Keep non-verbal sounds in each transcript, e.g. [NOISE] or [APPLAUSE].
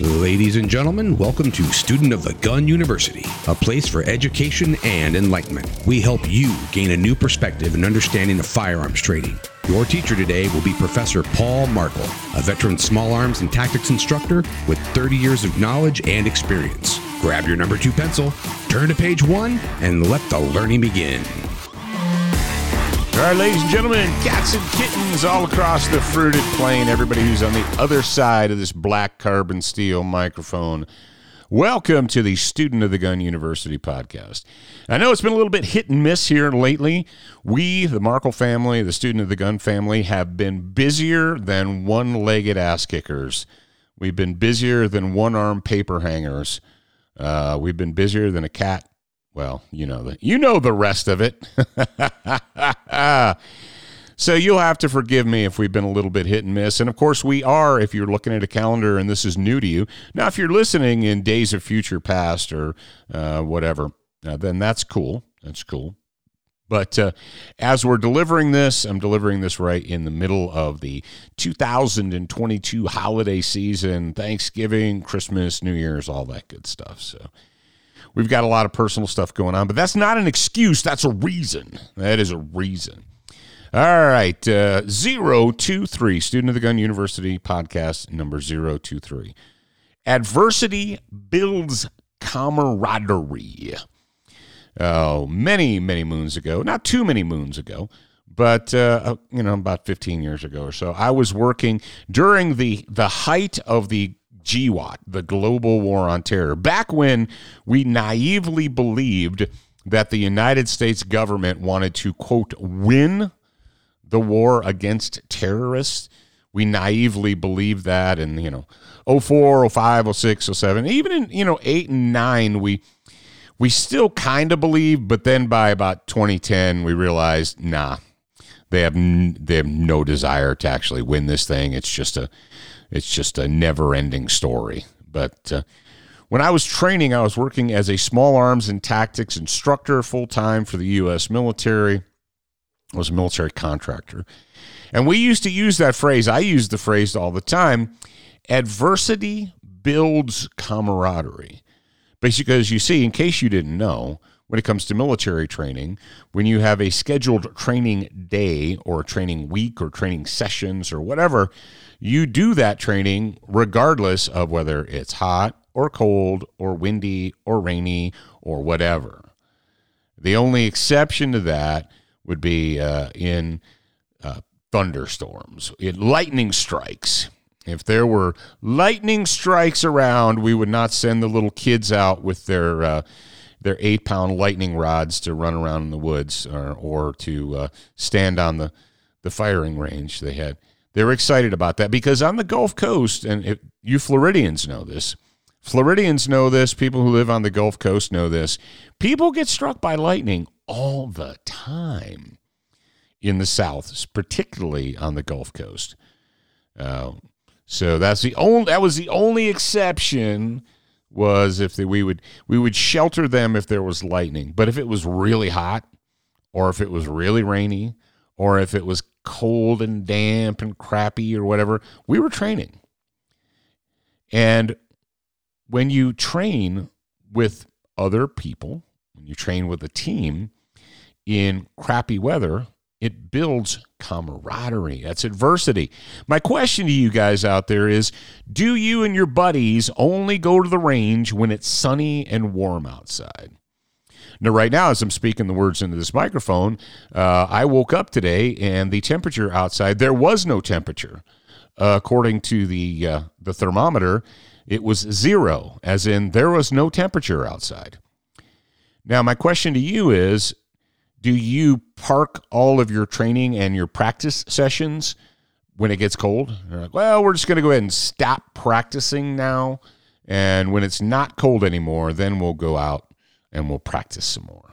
Ladies and gentlemen, welcome to Student of the Gun University, a place for education and enlightenment. We help you gain a new perspective and understanding of firearms training. Your teacher today will be Professor Paul Markel, a veteran small arms and tactics instructor with 30 years of knowledge and experience. Grab your number two pencil, turn to page one, and let the learning begin. All right, ladies and gentlemen, cats and kittens all across the fruited plain, everybody who's on the other side of this black carbon steel microphone. Welcome to the Student of the Gun University podcast. I know it's been a little bit hit and miss here lately. We, the Markel family, the Student of the Gun family, have been busier than one legged ass kickers. We've been busier than one arm paper hangers. Uh, we've been busier than a cat well, you know the you know the rest of it. [LAUGHS] so you'll have to forgive me if we've been a little bit hit and miss. And of course we are if you're looking at a calendar and this is new to you. Now if you're listening in days of future past or uh, whatever, uh, then that's cool. That's cool. But uh, as we're delivering this, I'm delivering this right in the middle of the 2022 holiday season, Thanksgiving, Christmas, New Year's, all that good stuff. So We've got a lot of personal stuff going on, but that's not an excuse. That's a reason. That is a reason. All right. Uh, 023, Student of the Gun University podcast number 023. Adversity builds camaraderie. Oh, many, many moons ago, not too many moons ago, but uh, uh you know, about 15 years ago or so, I was working during the the height of the GWOT, the Global War on Terror. Back when we naively believed that the United States government wanted to, quote, win the war against terrorists. We naively believed that in, you know, 04, 05, 06, 07, even in, you know, 8 and 9, we we still kind of believed, but then by about 2010, we realized, nah, they have n- they have no desire to actually win this thing. It's just a it's just a never ending story. But uh, when I was training, I was working as a small arms and tactics instructor full time for the U.S. military. I was a military contractor. And we used to use that phrase. I use the phrase all the time adversity builds camaraderie. Basically, as you see, in case you didn't know, when it comes to military training, when you have a scheduled training day or training week or training sessions or whatever, you do that training regardless of whether it's hot or cold or windy or rainy or whatever. The only exception to that would be uh, in uh, thunderstorms, in lightning strikes. If there were lightning strikes around, we would not send the little kids out with their uh, their eight pound lightning rods to run around in the woods or, or to uh, stand on the, the firing range. They had they're excited about that because on the Gulf Coast, and if, you Floridians know this, Floridians know this, people who live on the Gulf Coast know this. People get struck by lightning all the time in the South, particularly on the Gulf Coast. Uh, so that's the only that was the only exception was if we would we would shelter them if there was lightning, but if it was really hot, or if it was really rainy, or if it was cold and damp and crappy or whatever, we were training. And when you train with other people, when you train with a team in crappy weather, it builds camaraderie. That's adversity. My question to you guys out there is Do you and your buddies only go to the range when it's sunny and warm outside? Now, right now, as I'm speaking the words into this microphone, uh, I woke up today and the temperature outside, there was no temperature. Uh, according to the, uh, the thermometer, it was zero, as in there was no temperature outside. Now, my question to you is do you park all of your training and your practice sessions when it gets cold? You're like, well, we're just going to go ahead and stop practicing now. And when it's not cold anymore, then we'll go out and we'll practice some more.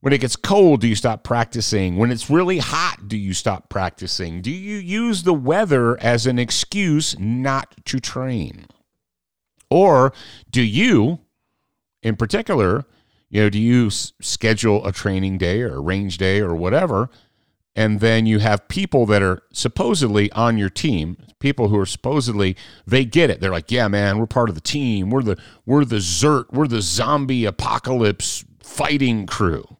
When it gets cold, do you stop practicing? When it's really hot, do you stop practicing? Do you use the weather as an excuse not to train? Or do you, in particular, you know, do you s- schedule a training day or a range day or whatever and then you have people that are supposedly on your team people who are supposedly they get it. They're like yeah man we're part of the team. We're the we're the zert we're the zombie apocalypse fighting crew.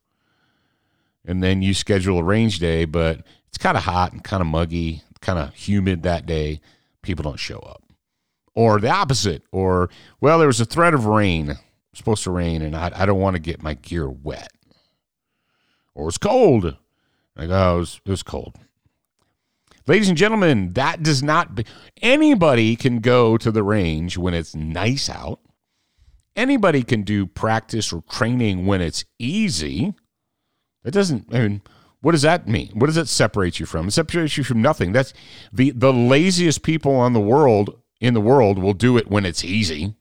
And then you schedule a range day but it's kind of hot and kind of muggy kind of humid that day. People don't show up. Or the opposite. Or well there was a threat of rain supposed to rain and i, I don't want to get my gear wet or it's cold like, oh, it was, it was cold. Ladies and gentlemen, that does not. Be, anybody can go to the range when it's nice out. Anybody can do practice or training when it's easy. That doesn't. I mean, what does that mean? What does that separate you from? It separates you from nothing. That's the the laziest people on the world in the world will do it when it's easy.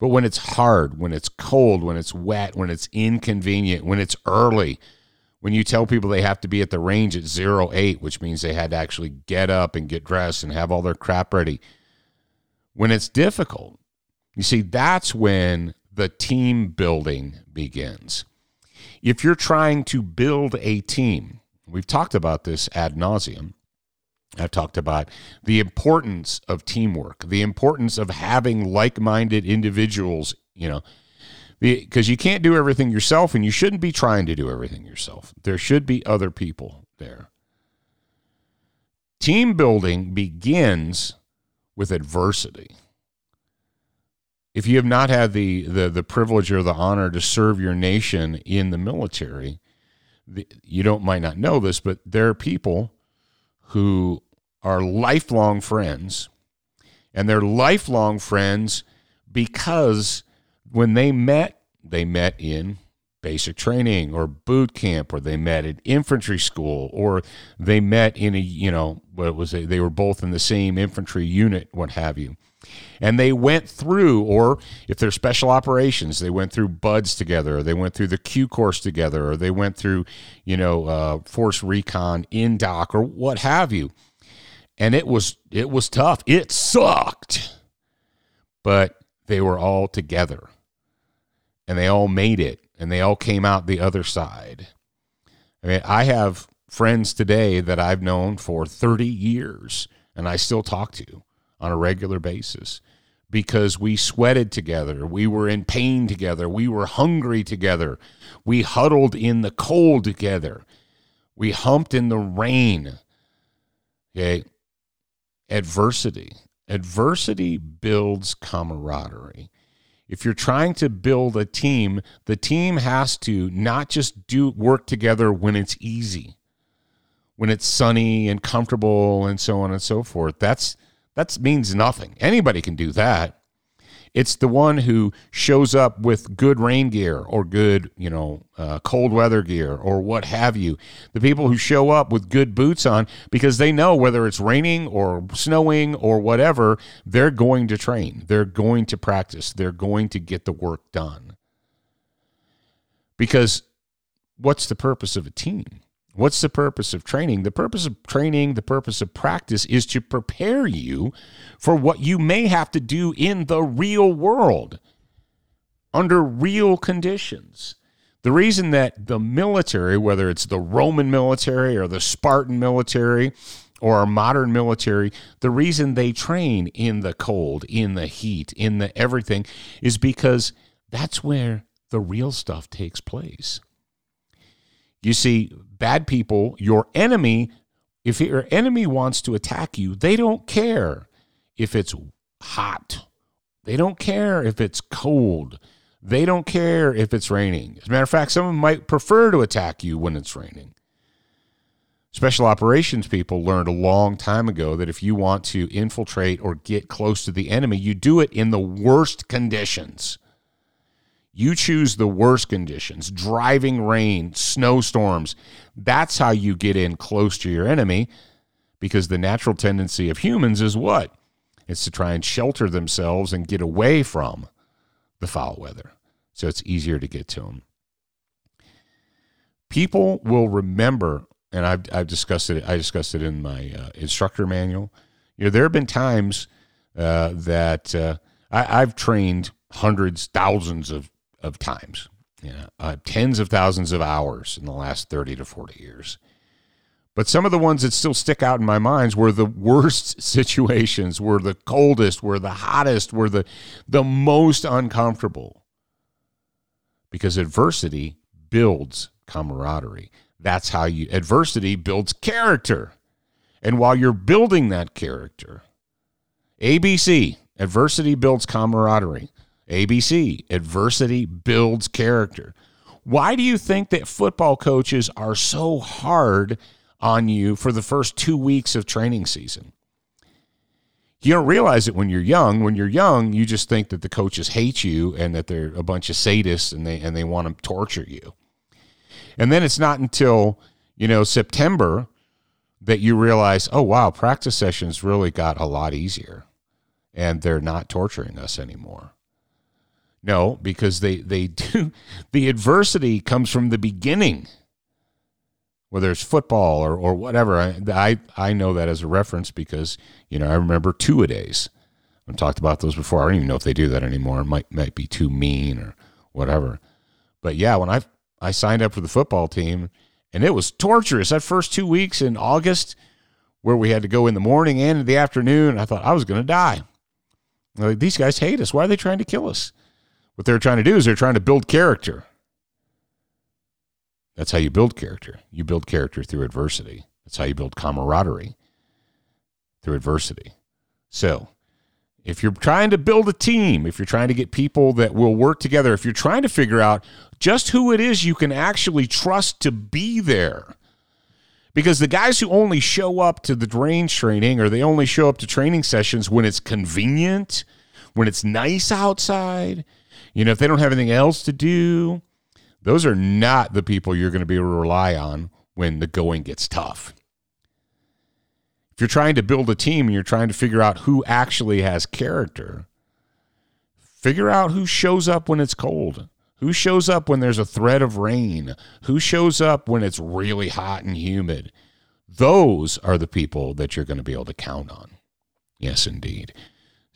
But when it's hard, when it's cold, when it's wet, when it's inconvenient, when it's early, when you tell people they have to be at the range at zero eight, which means they had to actually get up and get dressed and have all their crap ready. When it's difficult, you see, that's when the team building begins. If you're trying to build a team, we've talked about this ad nauseum. I've talked about the importance of teamwork, the importance of having like minded individuals, you know, because you can't do everything yourself and you shouldn't be trying to do everything yourself. There should be other people there. Team building begins with adversity. If you have not had the, the, the privilege or the honor to serve your nation in the military, you don't might not know this, but there are people who are lifelong friends, and they're lifelong friends because when they met, they met in basic training or boot camp, or they met at infantry school, or they met in a, you know, what was it? They were both in the same infantry unit, what have you. And they went through, or if they're special operations, they went through BUD/S together, or they went through the Q course together, or they went through, you know, uh, Force Recon Indoc, or what have you. And it was it was tough. It sucked, but they were all together and they all made it and they all came out the other side. I mean, I have friends today that I've known for 30 years and I still talk to on a regular basis because we sweated together. We were in pain together. We were hungry together. We huddled in the cold together. We humped in the rain. Okay. Adversity. Adversity builds camaraderie if you're trying to build a team, the team has to not just do work together when it's easy, when it's sunny and comfortable and so on and so forth. That's that means nothing. Anybody can do that. It's the one who shows up with good rain gear or good, you know, uh, cold weather gear or what have you. The people who show up with good boots on because they know whether it's raining or snowing or whatever, they're going to train. They're going to practice. They're going to get the work done. Because what's the purpose of a team? What's the purpose of training? The purpose of training, the purpose of practice is to prepare you for what you may have to do in the real world under real conditions. The reason that the military, whether it's the Roman military or the Spartan military or our modern military, the reason they train in the cold, in the heat, in the everything is because that's where the real stuff takes place. You see, bad people, your enemy, if your enemy wants to attack you, they don't care if it's hot. They don't care if it's cold. They don't care if it's raining. As a matter of fact, some of them might prefer to attack you when it's raining. Special operations people learned a long time ago that if you want to infiltrate or get close to the enemy, you do it in the worst conditions. You choose the worst conditions driving rain, snowstorms. That's how you get in close to your enemy because the natural tendency of humans is what? It's to try and shelter themselves and get away from the foul weather. So it's easier to get to them. People will remember, and I've, I've discussed it. I discussed it in my uh, instructor manual. You know, there have been times uh, that uh, I, I've trained hundreds, thousands of of times, you know, uh, tens of thousands of hours in the last 30 to 40 years. But some of the ones that still stick out in my minds were the worst [LAUGHS] situations, were the coldest, were the hottest, were the the most uncomfortable. Because adversity builds camaraderie. That's how you adversity builds character. And while you're building that character, ABC, adversity builds camaraderie. ABC, adversity builds character. Why do you think that football coaches are so hard on you for the first two weeks of training season? You don't realize it when you're young. When you're young, you just think that the coaches hate you and that they're a bunch of sadists and they and they want to torture you. And then it's not until, you know, September that you realize, oh wow, practice sessions really got a lot easier and they're not torturing us anymore. No, because they they [LAUGHS] do the adversity comes from the beginning. Whether it's football or, or whatever, I, I I know that as a reference because you know I remember two a days. I've talked about those before. I don't even know if they do that anymore. It might might be too mean or whatever. But yeah, when I I signed up for the football team, and it was torturous. That first two weeks in August, where we had to go in the morning and in the afternoon, I thought I was going to die. Like, these guys hate us. Why are they trying to kill us? What they're trying to do is they're trying to build character. That's how you build character. You build character through adversity. That's how you build camaraderie through adversity. So, if you're trying to build a team, if you're trying to get people that will work together, if you're trying to figure out just who it is you can actually trust to be there, because the guys who only show up to the range training or they only show up to training sessions when it's convenient, when it's nice outside, you know, if they don't have anything else to do, those are not the people you're going to be able to rely on when the going gets tough. If you're trying to build a team and you're trying to figure out who actually has character, figure out who shows up when it's cold. Who shows up when there's a threat of rain? Who shows up when it's really hot and humid? Those are the people that you're going to be able to count on. Yes, indeed.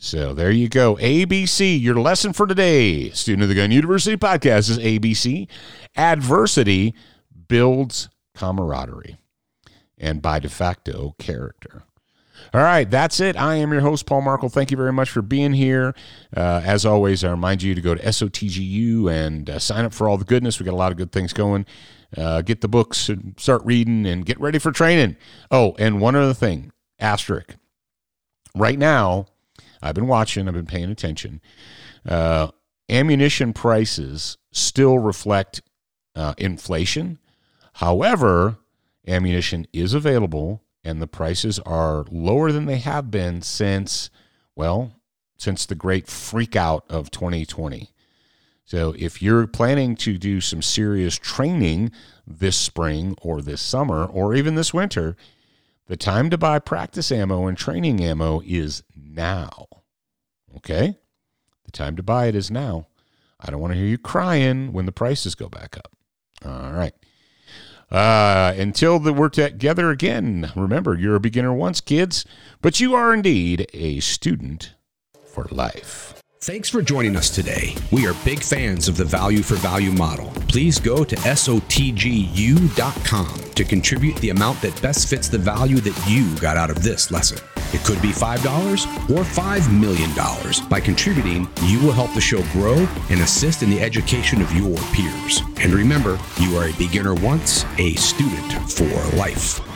So there you go. ABC, your lesson for today. Student of the Gun University podcast is ABC. Adversity builds camaraderie and by de facto character. All right, that's it. I am your host, Paul Markel. Thank you very much for being here. Uh, as always, I remind you to go to SOTGU and uh, sign up for all the goodness. We got a lot of good things going. Uh, get the books and start reading and get ready for training. Oh, and one other thing, asterisk. Right now, I've been watching, I've been paying attention. Uh, ammunition prices still reflect uh, inflation. However, ammunition is available and the prices are lower than they have been since, well, since the great freakout of 2020. So if you're planning to do some serious training this spring or this summer or even this winter, the time to buy practice ammo and training ammo is now. Okay? The time to buy it is now. I don't want to hear you crying when the prices go back up. All right. Uh, until the, we're together again, remember, you're a beginner once, kids, but you are indeed a student for life. Thanks for joining us today. We are big fans of the value for value model. Please go to SOTGU.com to contribute the amount that best fits the value that you got out of this lesson. It could be $5 or $5 million. By contributing, you will help the show grow and assist in the education of your peers. And remember, you are a beginner once, a student for life.